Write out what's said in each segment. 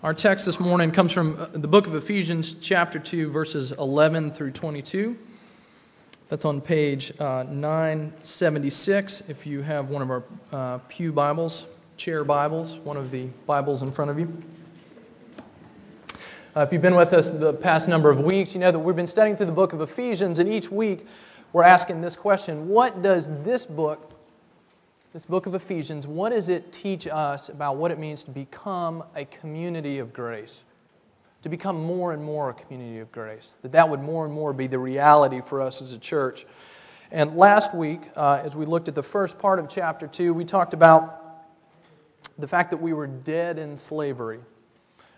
Our text this morning comes from uh, the book of Ephesians, chapter 2, verses 11 through 22. That's on page uh, 976 if you have one of our uh, Pew Bibles, chair Bibles, one of the Bibles in front of you. Uh, if you've been with us the past number of weeks, you know that we've been studying through the book of Ephesians, and each week we're asking this question What does this book this book of Ephesians, what does it teach us about what it means to become a community of grace? To become more and more a community of grace. That that would more and more be the reality for us as a church. And last week, uh, as we looked at the first part of chapter 2, we talked about the fact that we were dead in slavery.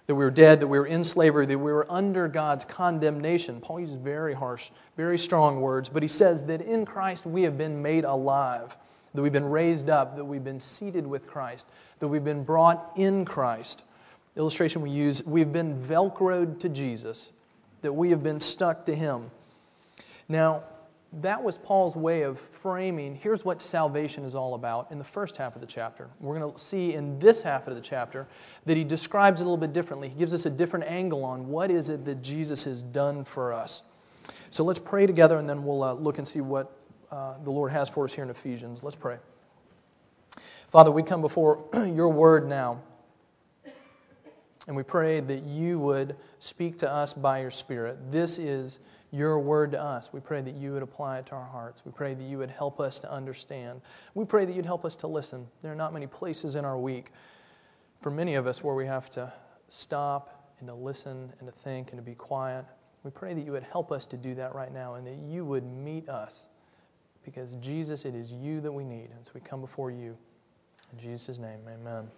That we were dead, that we were in slavery, that we were under God's condemnation. Paul uses very harsh, very strong words, but he says that in Christ we have been made alive that we've been raised up, that we've been seated with Christ, that we've been brought in Christ. Illustration we use, we've been velcroed to Jesus, that we have been stuck to Him. Now, that was Paul's way of framing here's what salvation is all about in the first half of the chapter. We're going to see in this half of the chapter that he describes it a little bit differently. He gives us a different angle on what is it that Jesus has done for us. So let's pray together and then we'll uh, look and see what uh, the Lord has for us here in Ephesians. Let's pray. Father, we come before your word now, and we pray that you would speak to us by your Spirit. This is your word to us. We pray that you would apply it to our hearts. We pray that you would help us to understand. We pray that you'd help us to listen. There are not many places in our week for many of us where we have to stop and to listen and to think and to be quiet. We pray that you would help us to do that right now and that you would meet us because Jesus, it is you that we need. And so we come before you. In Jesus' name, amen.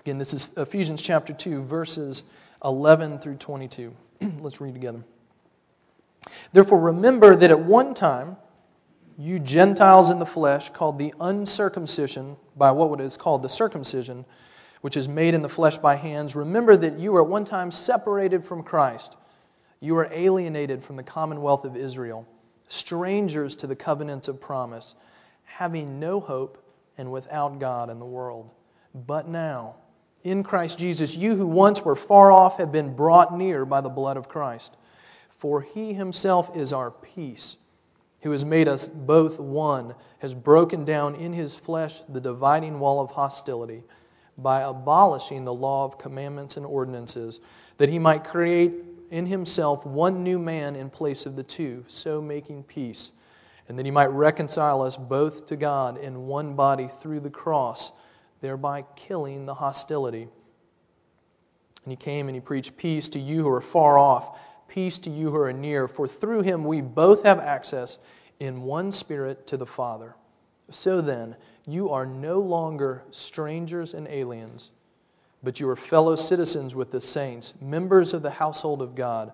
Again, this is Ephesians chapter 2, verses 11 through 22. Let's read together. Therefore, remember that at one time, you Gentiles in the flesh, called the uncircumcision by what is called the circumcision, which is made in the flesh by hands, remember that you were at one time separated from Christ. You were alienated from the commonwealth of Israel strangers to the covenants of promise, having no hope and without God in the world. But now, in Christ Jesus, you who once were far off have been brought near by the blood of Christ. For he himself is our peace, who has made us both one, has broken down in his flesh the dividing wall of hostility by abolishing the law of commandments and ordinances, that he might create in himself one new man in place of the two, so making peace, and that he might reconcile us both to God in one body through the cross, thereby killing the hostility. And he came and he preached peace to you who are far off, peace to you who are near, for through him we both have access in one spirit to the Father. So then, you are no longer strangers and aliens but you are fellow citizens with the saints, members of the household of God,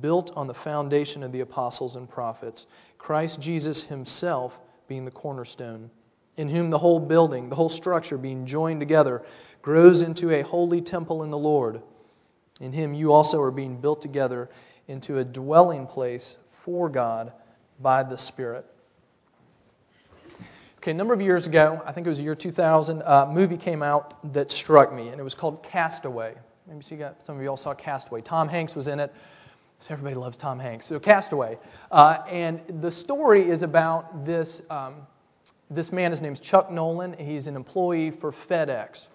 built on the foundation of the apostles and prophets, Christ Jesus himself being the cornerstone, in whom the whole building, the whole structure being joined together, grows into a holy temple in the Lord. In him you also are being built together into a dwelling place for God by the Spirit. Okay, a number of years ago, I think it was the year 2000, a movie came out that struck me, and it was called Castaway. Maybe got, some of you all saw Castaway. Tom Hanks was in it. So everybody loves Tom Hanks. So Castaway. Uh, and the story is about this, um, this man, his name's Chuck Nolan. He's an employee for FedEx.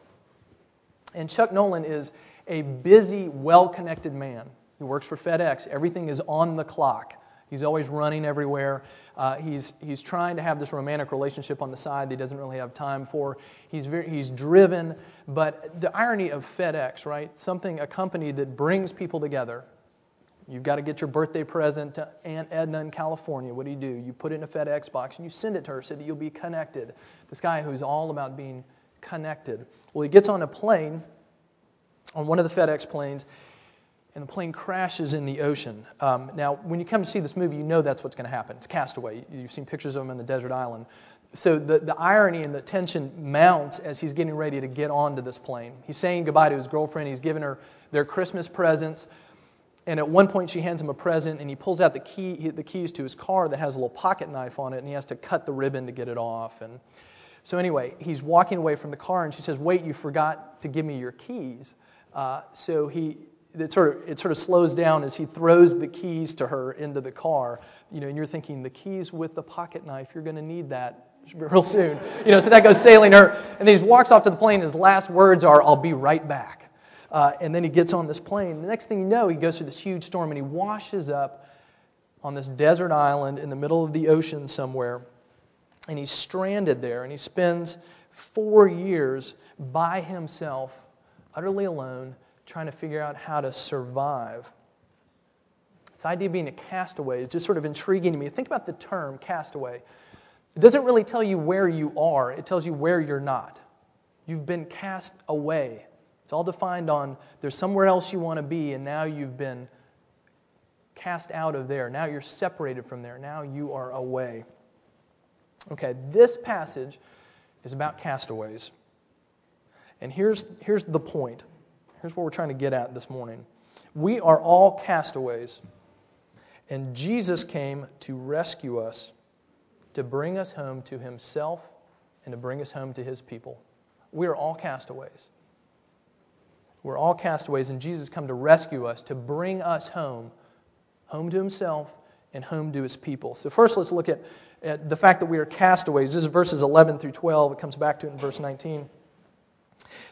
And Chuck Nolan is a busy, well connected man. He works for FedEx. Everything is on the clock. He's always running everywhere. Uh, he's, he's trying to have this romantic relationship on the side that he doesn't really have time for. He's, very, he's driven. But the irony of FedEx, right? Something, a company that brings people together. You've got to get your birthday present to Aunt Edna in California. What do you do? You put it in a FedEx box and you send it to her so that you'll be connected. This guy who's all about being connected. Well, he gets on a plane, on one of the FedEx planes, and the plane crashes in the ocean. Um, now, when you come to see this movie, you know that's what's going to happen. It's Castaway. You've seen pictures of him in the desert island. So the, the irony and the tension mounts as he's getting ready to get onto this plane. He's saying goodbye to his girlfriend. He's giving her their Christmas presents. And at one point, she hands him a present, and he pulls out the, key, the keys to his car that has a little pocket knife on it, and he has to cut the ribbon to get it off. And So, anyway, he's walking away from the car, and she says, Wait, you forgot to give me your keys. Uh, so he, it sort, of, it sort of slows down as he throws the keys to her into the car. You know, and you're thinking, the keys with the pocket knife, you're going to need that real soon. You know, so that goes sailing her. And then he walks off to the plane. His last words are, I'll be right back. Uh, and then he gets on this plane. The next thing you know, he goes through this huge storm and he washes up on this desert island in the middle of the ocean somewhere and he's stranded there, and he spends four years by himself, utterly alone, trying to figure out how to survive. This idea of being a castaway is just sort of intriguing to me. Think about the term castaway. It doesn't really tell you where you are, it tells you where you're not. You've been cast away. It's all defined on there's somewhere else you want to be, and now you've been cast out of there. Now you're separated from there. Now you are away. Okay, this passage is about castaways. And here's, here's the point. Here's what we're trying to get at this morning. We are all castaways, and Jesus came to rescue us, to bring us home to himself, and to bring us home to his people. We are all castaways. We're all castaways, and Jesus come to rescue us, to bring us home, home to himself and home to his people. So first let's look at at the fact that we are castaways. This is verses 11 through 12. It comes back to it in verse 19.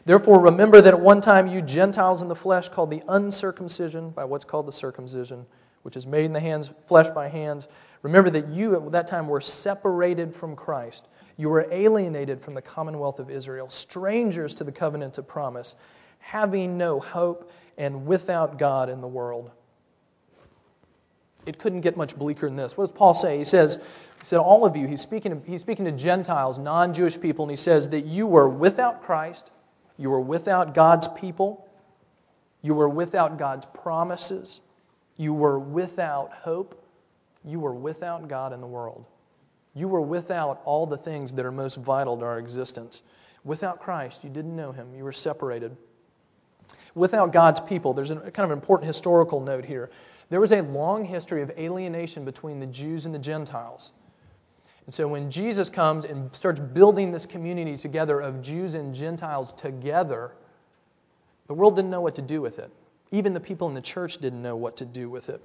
Therefore, remember that at one time you Gentiles in the flesh, called the uncircumcision by what's called the circumcision, which is made in the hands, flesh by hands. Remember that you at that time were separated from Christ. You were alienated from the commonwealth of Israel, strangers to the covenant of promise, having no hope and without God in the world. It couldn't get much bleaker than this. What does Paul say? He says, he said, All of you, he's speaking, to, he's speaking to Gentiles, non Jewish people, and he says that you were without Christ, you were without God's people, you were without God's promises, you were without hope, you were without God in the world. You were without all the things that are most vital to our existence. Without Christ, you didn't know him, you were separated. Without God's people, there's a kind of important historical note here. There was a long history of alienation between the Jews and the Gentiles. And so when Jesus comes and starts building this community together of Jews and Gentiles together, the world didn't know what to do with it. Even the people in the church didn't know what to do with it.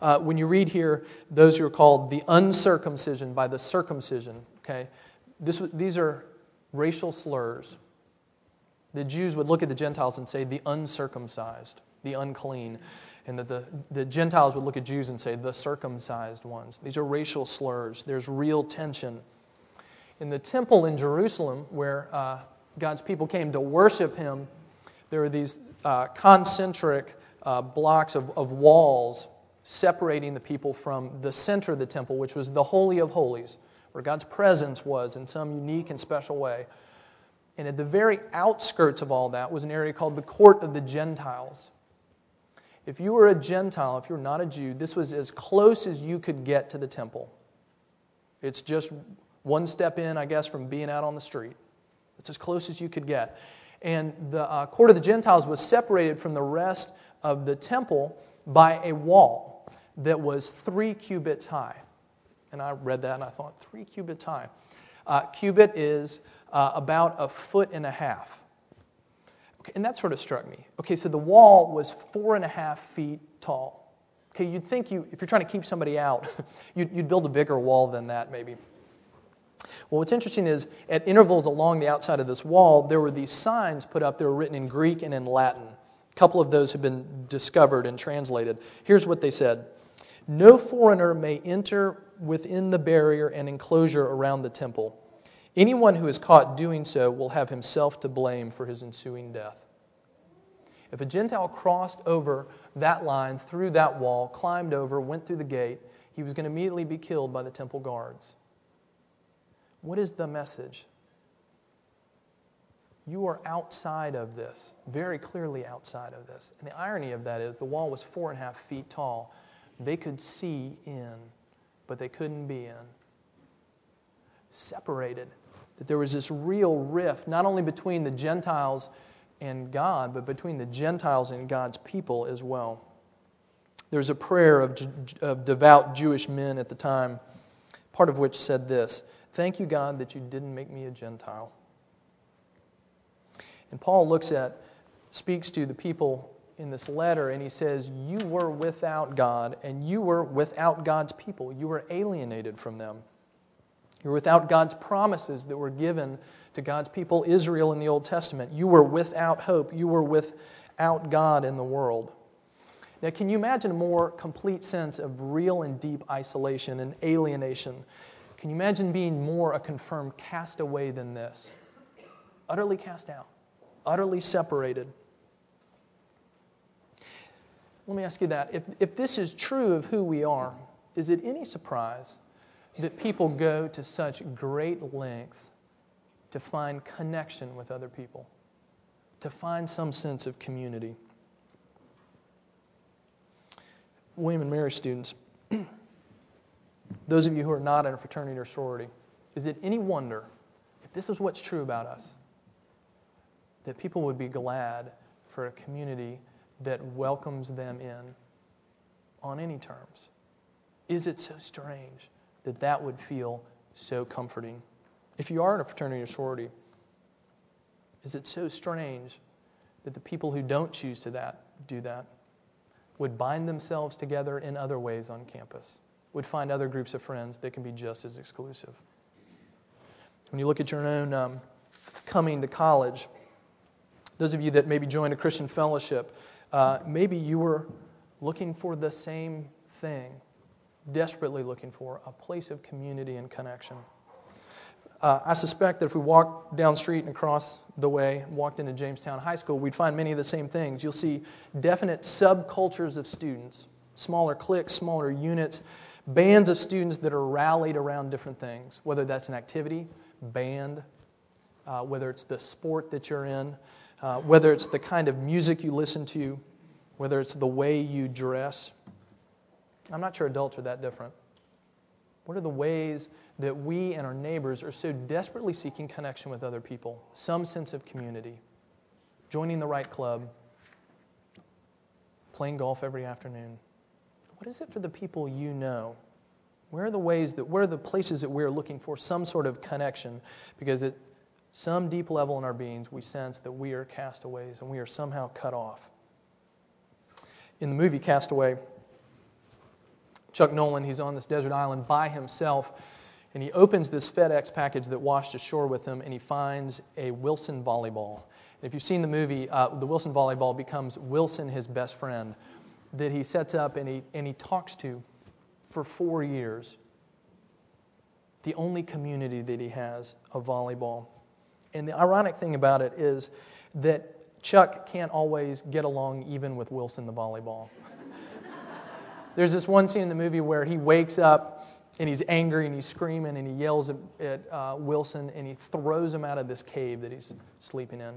Uh, when you read here, those who are called the uncircumcision by the circumcision, okay, this, these are racial slurs. The Jews would look at the Gentiles and say the uncircumcised, the unclean and that the, the Gentiles would look at Jews and say, the circumcised ones. These are racial slurs. There's real tension. In the temple in Jerusalem, where uh, God's people came to worship Him, there were these uh, concentric uh, blocks of, of walls separating the people from the center of the temple, which was the Holy of Holies, where God's presence was in some unique and special way. And at the very outskirts of all that was an area called the Court of the Gentiles if you were a Gentile, if you were not a Jew, this was as close as you could get to the temple. It's just one step in, I guess, from being out on the street. It's as close as you could get. And the uh, court of the Gentiles was separated from the rest of the temple by a wall that was three cubits high. And I read that and I thought, three cubits high. Uh, cubit is uh, about a foot and a half. And that sort of struck me. Okay, so the wall was four and a half feet tall. Okay, you'd think you, if you're trying to keep somebody out, you'd, you'd build a bigger wall than that, maybe. Well, what's interesting is at intervals along the outside of this wall, there were these signs put up that were written in Greek and in Latin. A couple of those have been discovered and translated. Here's what they said No foreigner may enter within the barrier and enclosure around the temple. Anyone who is caught doing so will have himself to blame for his ensuing death. If a Gentile crossed over that line, through that wall, climbed over, went through the gate, he was going to immediately be killed by the temple guards. What is the message? You are outside of this, very clearly outside of this. And the irony of that is the wall was four and a half feet tall. They could see in, but they couldn't be in. Separated that there was this real rift, not only between the Gentiles and God, but between the Gentiles and God's people as well. There's a prayer of, of devout Jewish men at the time, part of which said this Thank you, God, that you didn't make me a Gentile. And Paul looks at, speaks to the people in this letter, and he says, You were without God, and you were without God's people. You were alienated from them. You were without God's promises that were given to God's people, Israel, in the Old Testament. You were without hope. You were without God in the world. Now, can you imagine a more complete sense of real and deep isolation and alienation? Can you imagine being more a confirmed castaway than this? Utterly cast out, utterly separated. Let me ask you that. If, if this is true of who we are, is it any surprise that people go to such great lengths to find connection with other people, to find some sense of community? William and Mary students, those of you who are not in a fraternity or sorority, is it any wonder, if this is what's true about us, that people would be glad for a community that welcomes them in on any terms? Is it so strange that that would feel so comforting? If you are in a fraternity or sorority, is it so strange that the people who don't choose to that do that would bind themselves together in other ways on campus, would find other groups of friends that can be just as exclusive? When you look at your own um, coming to college, those of you that maybe joined a Christian fellowship, uh, maybe you were looking for the same thing, desperately looking for a place of community and connection. Uh, I suspect that if we walked down the street and across the way, walked into Jamestown High School, we'd find many of the same things. You'll see definite subcultures of students, smaller cliques, smaller units, bands of students that are rallied around different things, whether that's an activity, band, uh, whether it's the sport that you're in, uh, whether it's the kind of music you listen to, whether it's the way you dress. I'm not sure adults are that different. What are the ways that we and our neighbors are so desperately seeking connection with other people? Some sense of community, joining the right club, playing golf every afternoon. What is it for the people you know? Where are the ways that, where are the places that we're looking for some sort of connection? Because at some deep level in our beings, we sense that we are castaways and we are somehow cut off. In the movie Castaway, Chuck Nolan, he's on this desert island by himself, and he opens this FedEx package that washed ashore with him, and he finds a Wilson volleyball. If you've seen the movie, uh, the Wilson volleyball becomes Wilson, his best friend, that he sets up and he, and he talks to for four years. The only community that he has of volleyball. And the ironic thing about it is that Chuck can't always get along even with Wilson the volleyball. There's this one scene in the movie where he wakes up and he's angry and he's screaming and he yells at, at uh, Wilson and he throws him out of this cave that he's sleeping in.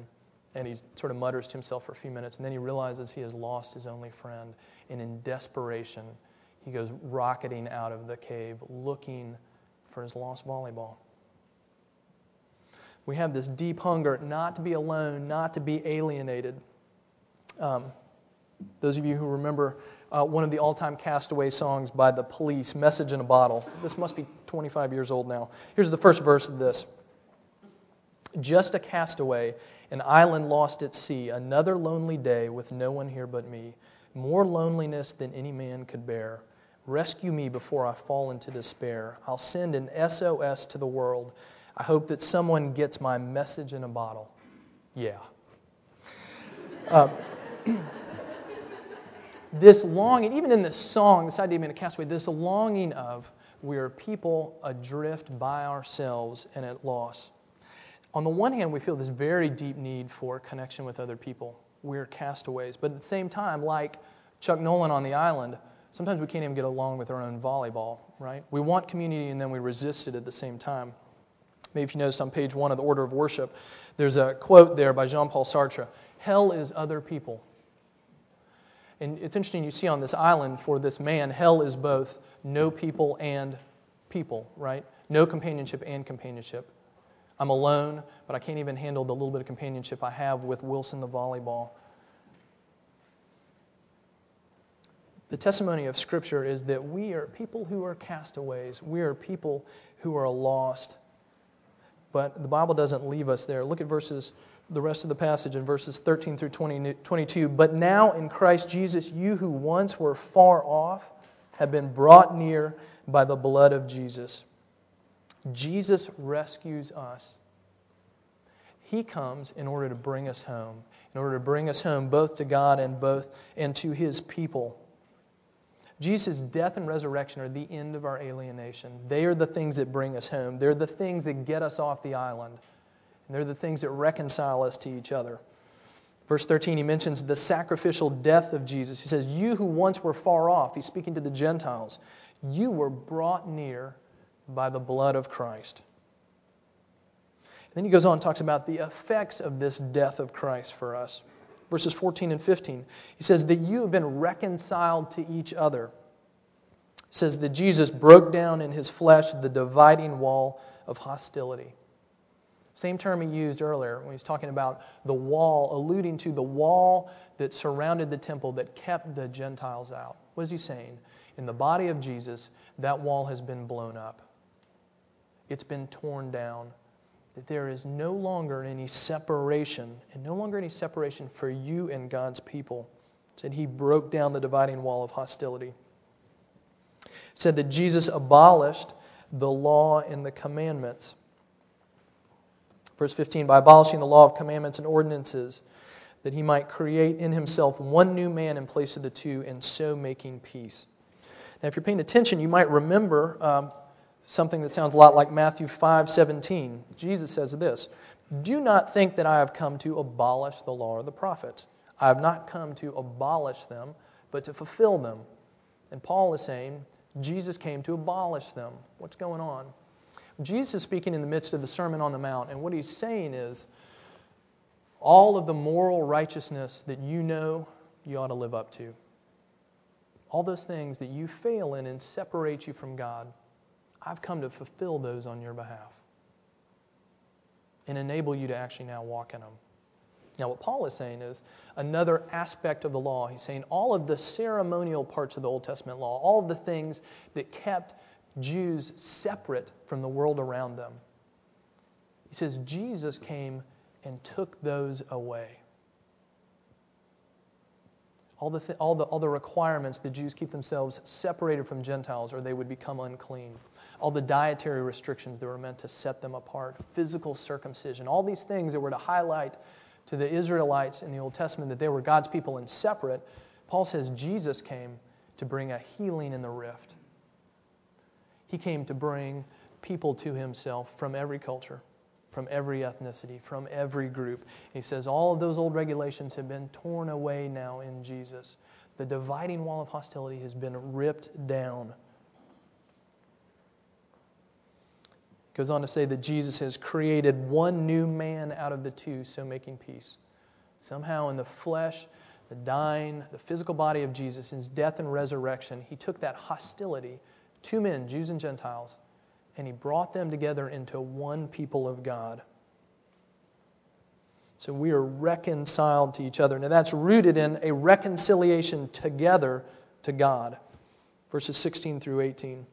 And he sort of mutters to himself for a few minutes and then he realizes he has lost his only friend. And in desperation, he goes rocketing out of the cave looking for his lost volleyball. We have this deep hunger not to be alone, not to be alienated. Um, those of you who remember uh, one of the all time castaway songs by the police, Message in a Bottle. This must be 25 years old now. Here's the first verse of this Just a castaway, an island lost at sea, another lonely day with no one here but me. More loneliness than any man could bear. Rescue me before I fall into despair. I'll send an SOS to the world. I hope that someone gets my message in a bottle. Yeah. Uh, this longing, even in this song, this idea of being a castaway, this longing of we are people adrift by ourselves and at loss. On the one hand, we feel this very deep need for connection with other people. We're castaways. But at the same time, like Chuck Nolan on the island, sometimes we can't even get along with our own volleyball, right? We want community and then we resist it at the same time. Maybe if you noticed on page one of the Order of Worship, there's a quote there by Jean Paul Sartre Hell is other people. And it's interesting you see on this island for this man, hell is both no people and people, right? No companionship and companionship. I'm alone, but I can't even handle the little bit of companionship I have with Wilson the volleyball. The testimony of Scripture is that we are people who are castaways. We are people who are lost But the Bible doesn't leave us there. Look at verses, the rest of the passage in verses 13 through 20, 22. But now in Christ Jesus, you who once were far off have been brought near by the blood of Jesus. Jesus rescues us. He comes in order to bring us home, in order to bring us home both to God and both and to his people. Jesus' death and resurrection are the end of our alienation. They are the things that bring us home. They're the things that get us off the island. And they're the things that reconcile us to each other. Verse 13, he mentions the sacrificial death of Jesus. He says, You who once were far off, he's speaking to the Gentiles, you were brought near by the blood of Christ. And then he goes on and talks about the effects of this death of Christ for us. Verses 14 and 15. He says that you have been reconciled to each other. He says that Jesus broke down in his flesh the dividing wall of hostility. Same term he used earlier when he's talking about the wall, alluding to the wall that surrounded the temple that kept the Gentiles out. What is he saying? In the body of Jesus, that wall has been blown up, it's been torn down that there is no longer any separation, and no longer any separation for you and God's people. said he broke down the dividing wall of hostility. said that Jesus abolished the law and the commandments. Verse 15, by abolishing the law of commandments and ordinances, that he might create in himself one new man in place of the two, and so making peace. Now, if you're paying attention, you might remember um, something that sounds a lot like Matthew 5:17. Jesus says this, "Do not think that I have come to abolish the law or the prophets. I have not come to abolish them, but to fulfill them." And Paul is saying, Jesus came to abolish them. What's going on? Jesus is speaking in the midst of the Sermon on the Mount, and what he's saying is all of the moral righteousness that you know you ought to live up to. All those things that you fail in and separate you from God. I've come to fulfill those on your behalf and enable you to actually now walk in them. Now, what Paul is saying is another aspect of the law. He's saying all of the ceremonial parts of the Old Testament law, all of the things that kept Jews separate from the world around them. He says Jesus came and took those away all the, th- all, the, all the requirements the Jews keep themselves separated from Gentiles or they would become unclean. All the dietary restrictions that were meant to set them apart, physical circumcision, all these things that were to highlight to the Israelites in the Old Testament that they were God's people and separate. Paul says Jesus came to bring a healing in the rift. He came to bring people to himself from every culture from every ethnicity, from every group. He says all of those old regulations have been torn away now in Jesus. The dividing wall of hostility has been ripped down. Goes on to say that Jesus has created one new man out of the two, so making peace. Somehow, in the flesh, the dying, the physical body of Jesus, in his death and resurrection, he took that hostility, two men, Jews and Gentiles, and he brought them together into one people of God. So we are reconciled to each other. Now that's rooted in a reconciliation together to God. Verses 16 through 18.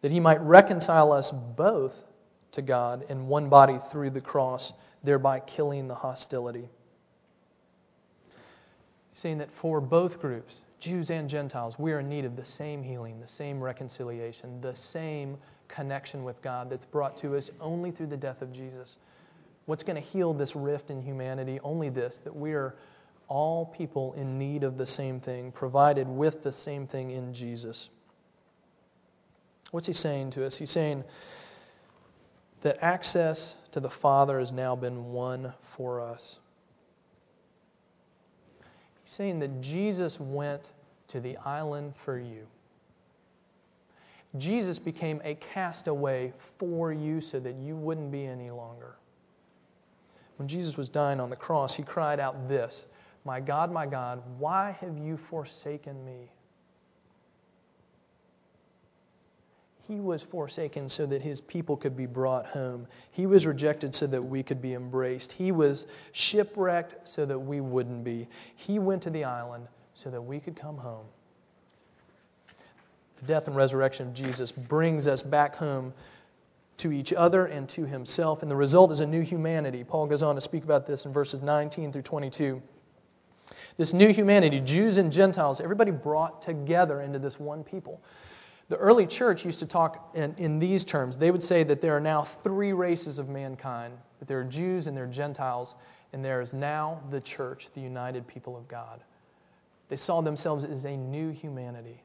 That he might reconcile us both to God in one body through the cross, thereby killing the hostility. Saying that for both groups, Jews and Gentiles, we are in need of the same healing, the same reconciliation, the same connection with God that's brought to us only through the death of Jesus. What's going to heal this rift in humanity? Only this that we are all people in need of the same thing, provided with the same thing in Jesus. What's he saying to us? He's saying that access to the Father has now been won for us saying that Jesus went to the island for you. Jesus became a castaway for you so that you wouldn't be any longer. When Jesus was dying on the cross, he cried out this My God, my God, why have you forsaken me? He was forsaken so that his people could be brought home. He was rejected so that we could be embraced. He was shipwrecked so that we wouldn't be. He went to the island so that we could come home. The death and resurrection of Jesus brings us back home to each other and to himself. And the result is a new humanity. Paul goes on to speak about this in verses 19 through 22. This new humanity, Jews and Gentiles, everybody brought together into this one people. The early church used to talk in, in, these terms. They would say that there are now three races of mankind that there are Jews and there are Gentiles, and there is now the church, the united people of God. They saw themselves as a new humanity,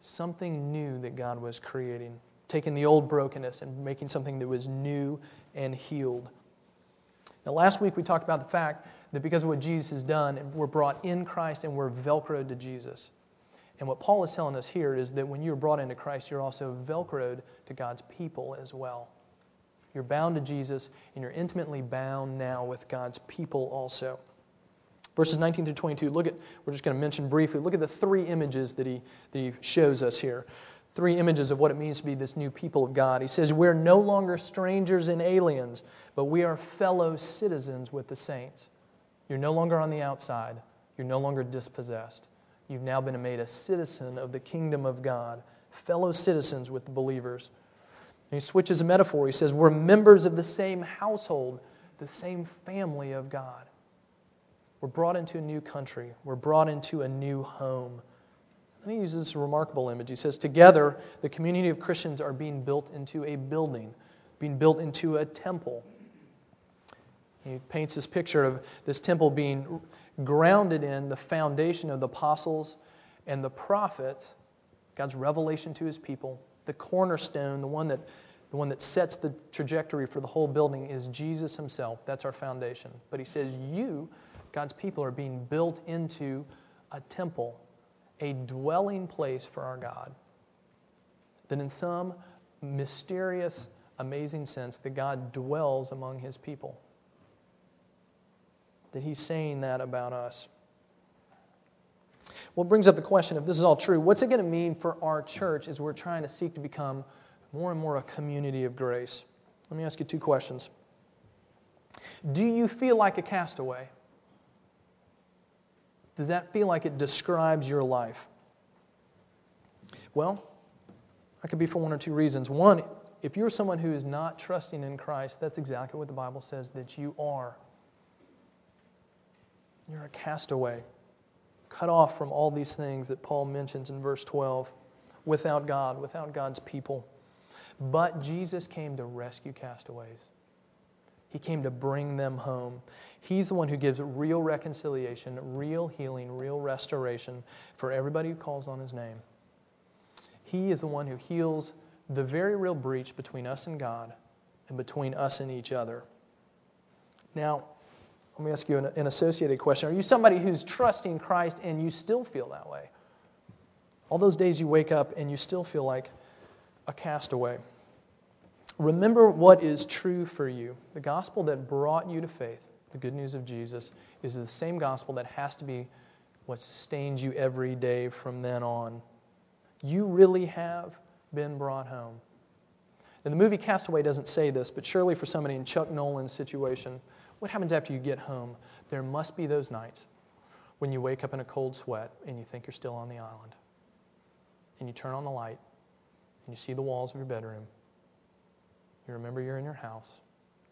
something new that God was creating taking the old brokenness and making something that was new and healed. Now, last week we talked about the fact that because of what Jesus has done, we're brought in Christ and we're velcroed to Jesus. And what Paul is telling us here is that when you're brought into Christ, you're also velcroed to God's people as well. You're bound to Jesus, and you're intimately bound now with God's people also. Verses 19 through 22, look at, we're just going to mention briefly, look at the three images that he, that he shows us here three images of what it means to be this new people of God. He says, We're no longer strangers and aliens, but we are fellow citizens with the saints. You're no longer on the outside, you're no longer dispossessed. You've now been made a citizen of the kingdom of God, fellow citizens with the believers. And he switches a metaphor. He says, We're members of the same household, the same family of God. We're brought into a new country, we're brought into a new home. And he uses this remarkable image. He says, Together, the community of Christians are being built into a building, being built into a temple. He paints this picture of this temple being grounded in the foundation of the apostles and the prophets, God's revelation to his people. The cornerstone, the one that, the one that sets the trajectory for the whole building, is Jesus himself. That's our foundation. But he says, You, God's people, are being built into a temple a dwelling place for our God. That in some mysterious, amazing sense, that God dwells among his people. That he's saying that about us. Well, it brings up the question if this is all true, what's it going to mean for our church as we're trying to seek to become more and more a community of grace? Let me ask you two questions. Do you feel like a castaway? Does that feel like it describes your life? Well, that could be for one or two reasons. One, if you're someone who is not trusting in Christ, that's exactly what the Bible says that you are. You're a castaway, cut off from all these things that Paul mentions in verse 12, without God, without God's people. But Jesus came to rescue castaways. He came to bring them home. He's the one who gives real reconciliation, real healing, real restoration for everybody who calls on his name. He is the one who heals the very real breach between us and God and between us and each other. Now, let me ask you an, an associated question. Are you somebody who's trusting Christ and you still feel that way? All those days you wake up and you still feel like a castaway. Remember what is true for you. The gospel that brought you to faith, the good news of Jesus, is the same gospel that has to be what sustains you every day from then on. You really have been brought home. And the movie Castaway doesn't say this, but surely for somebody in Chuck Nolan's situation, what happens after you get home? There must be those nights when you wake up in a cold sweat and you think you're still on the island. And you turn on the light and you see the walls of your bedroom you remember you're in your house.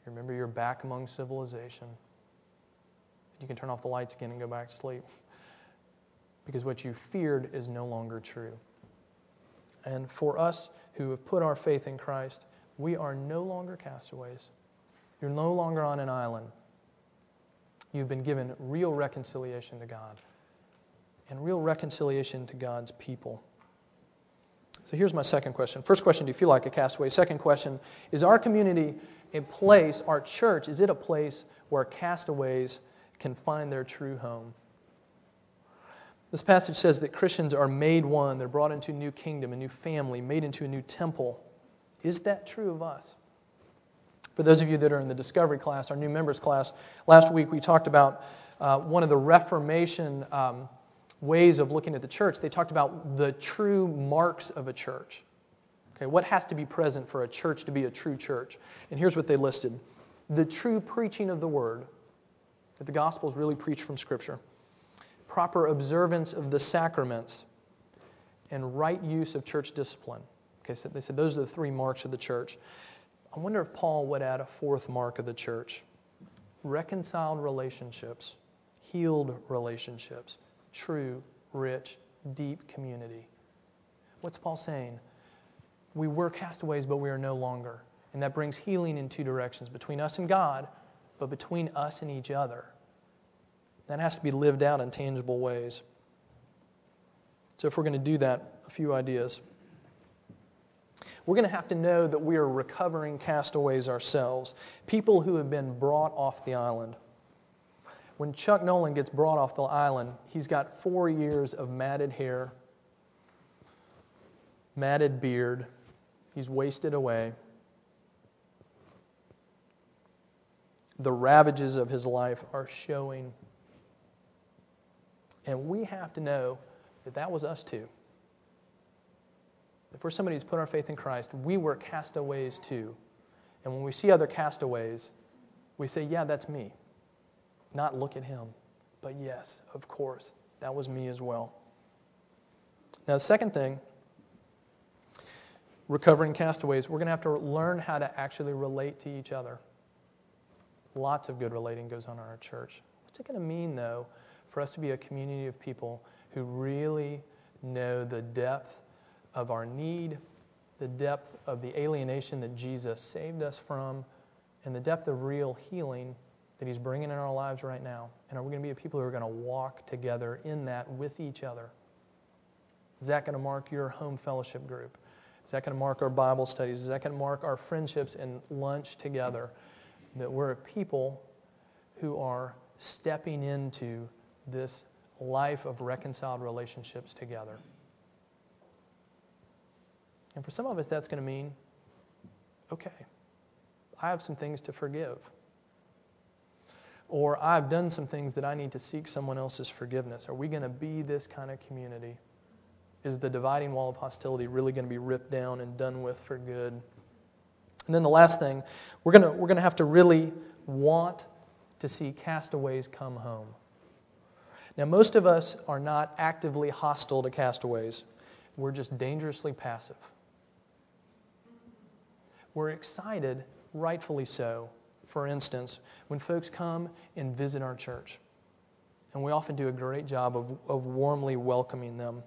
You remember you're back among civilization. You can turn off the lights again and go back to sleep. Because what you feared is no longer true. And for us who have put our faith in Christ, we are no longer castaways. You're no longer on an island. You've been given real reconciliation to God and real reconciliation to God's people. So here's my second question. First question, do you feel like a castaway? Second question, is our community a place, our church, is it a place where castaways can find their true home? This passage says that Christians are made one. They're brought into a new kingdom, a new family, made into a new temple. Is that true of us? For those of you that are in the discovery class, our new members class, last week we talked about uh, one of the Reformation um, ways of looking at the church, they talked about the true marks of a church. Okay, what has to be present for a church to be a true church? And here's what they listed the true preaching of the word, that the gospel is really preached from Scripture, proper observance of the sacraments, and right use of church discipline. Okay, so they said those are the three marks of the church. I wonder if Paul would add a fourth mark of the church reconciled relationships, healed relationships, true, rich, deep community. What's Paul saying? We were castaways, but we are no longer. And that brings healing in two directions between us and God, but between us and each other. That has to be lived out in tangible ways. So, if we're going to do that, a few ideas. We're going to have to know that we are recovering castaways ourselves, people who have been brought off the island. When Chuck Nolan gets brought off the island, he's got four years of matted hair, matted beard, he's wasted away. The ravages of his life are showing. And we have to know that that was us too. If we're somebody who's put our faith in Christ, we were castaways too. And when we see other castaways, we say, Yeah, that's me. Not look at him, but yes, of course, that was me as well. Now, the second thing, recovering castaways, we're going to have to learn how to actually relate to each other. Lots of good relating goes on in our church. What's it going to mean, though, for us to be a community of people who really know the depth of our need, the depth of the alienation that Jesus saved us from, and the depth of real healing that He's bringing in our lives right now? And are we going to be a people who are going to walk together in that with each other? Is that going to mark your home fellowship group? Is that going to mark our Bible studies? Is that going to mark our friendships and lunch together? That we're a people who are stepping into this life of reconciled relationships together. And for some of us, that's going to mean okay, I have some things to forgive. Or I've done some things that I need to seek someone else's forgiveness. Are we going to be this kind of community? Is the dividing wall of hostility really going to be ripped down and done with for good? And then the last thing, we're going to, we're going to have to really want to see castaways come home. Now, most of us are not actively hostile to castaways, we're just dangerously passive. We're excited, rightfully so, for instance, when folks come and visit our church. And we often do a great job of, of warmly welcoming them.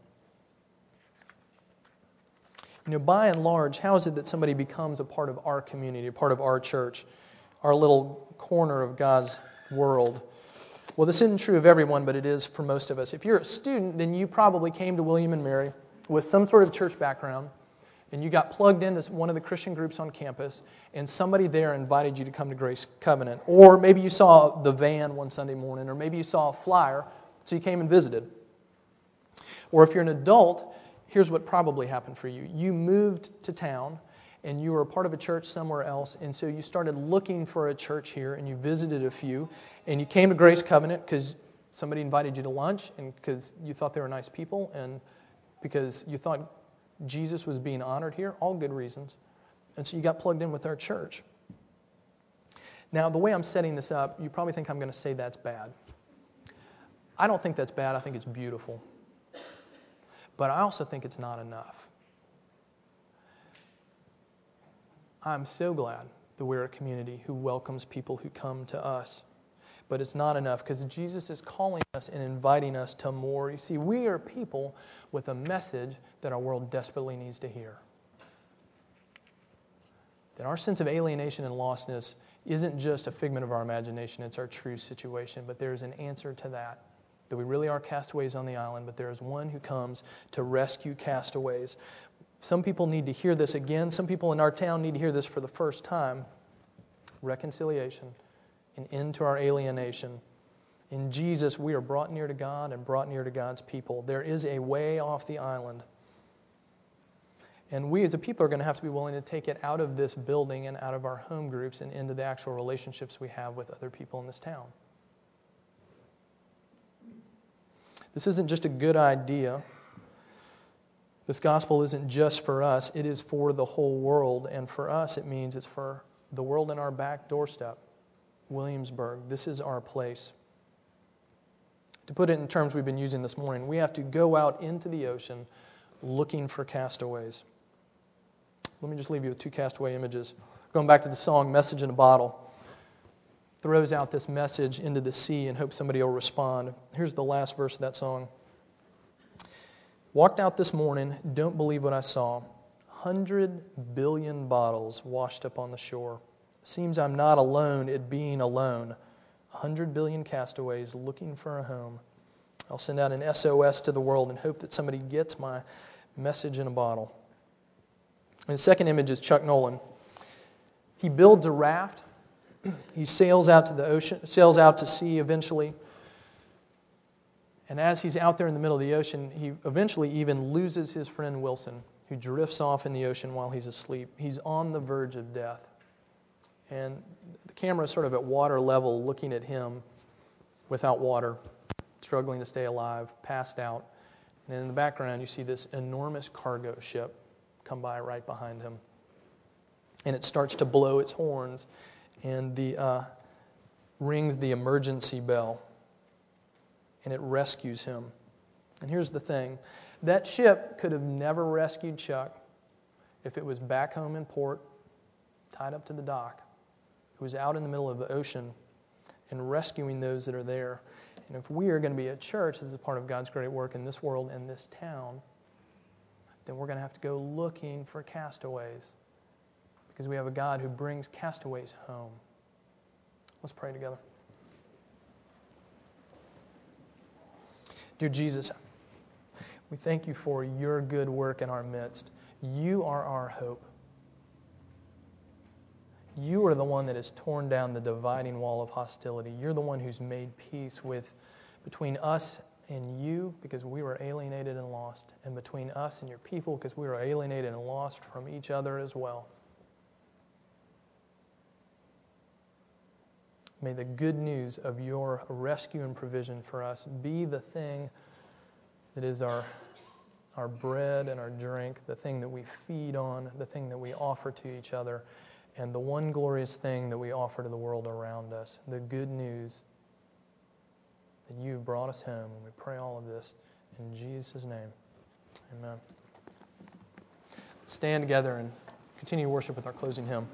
You know, by and large, how is it that somebody becomes a part of our community, a part of our church, our little corner of God's world? Well, this isn't true of everyone, but it is for most of us. If you're a student, then you probably came to William and Mary with some sort of church background and you got plugged into one of the Christian groups on campus, and somebody there invited you to come to Grace Covenant. Or maybe you saw the van one Sunday morning, or maybe you saw a flyer, so you came and visited. Or if you're an adult, here's what probably happened for you you moved to town, and you were a part of a church somewhere else, and so you started looking for a church here, and you visited a few, and you came to Grace Covenant because somebody invited you to lunch, and because you thought they were nice people, and because you thought Jesus was being honored here, all good reasons. And so you got plugged in with our church. Now, the way I'm setting this up, you probably think I'm going to say that's bad. I don't think that's bad. I think it's beautiful. But I also think it's not enough. I'm so glad that we're a community who welcomes people who come to us but it's not enough because Jesus is calling us and inviting us to more. You see, we are people with a message that our world desperately needs to hear. That our sense of alienation and lostness isn't just a figment of our imagination, it's our true situation. But there is an answer to that. That we really are castaways on the island, but there is one who comes to rescue castaways. Some people need to hear this again. Some people in our town need to hear this for the first time. Reconciliation and into our alienation. In Jesus, we are brought near to God and brought near to God's people. There is a way off the island. And we as a people are going to have to be willing to take it out of this building and out of our home groups and into the actual relationships we have with other people in this town. This isn't just a good idea. This gospel isn't just for us, it is for the whole world. And for us, it means it's for the world in our back doorstep. Williamsburg. This is our place. To put it in terms we've been using this morning, we have to go out into the ocean looking for castaways. Let me just leave you with two castaway images. Going back to the song Message in a Bottle, throws out this message into the sea and hopes somebody will respond. Here's the last verse of that song. Walked out this morning, don't believe what I saw. Hundred billion bottles washed up on the shore. Seems I'm not alone at being alone. A hundred billion castaways looking for a home. I'll send out an SOS to the world and hope that somebody gets my message in a bottle. And the second image is Chuck Nolan. He builds a raft. He sails out to the ocean, sails out to sea eventually. And as he's out there in the middle of the ocean, he eventually even loses his friend Wilson, who drifts off in the ocean while he's asleep. He's on the verge of death. And the camera is sort of at water level looking at him without water, struggling to stay alive, passed out. And in the background, you see this enormous cargo ship come by right behind him. And it starts to blow its horns and the, uh, rings the emergency bell. And it rescues him. And here's the thing that ship could have never rescued Chuck if it was back home in port, tied up to the dock. It was out in the middle of the ocean and rescuing those that are there. And if we are going to be a church that is a part of God's great work in this world and this town, then we're going to have to go looking for castaways because we have a God who brings castaways home. Let's pray together. Dear Jesus, we thank you for your good work in our midst. You are our hope. You are the one that has torn down the dividing wall of hostility. You're the one who's made peace with between us and you because we were alienated and lost, and between us and your people because we were alienated and lost from each other as well. May the good news of your rescue and provision for us be the thing that is our, our bread and our drink, the thing that we feed on, the thing that we offer to each other, and the one glorious thing that we offer to the world around us the good news that you've brought us home. And we pray all of this in Jesus' name. Amen. Stand together and continue worship with our closing hymn.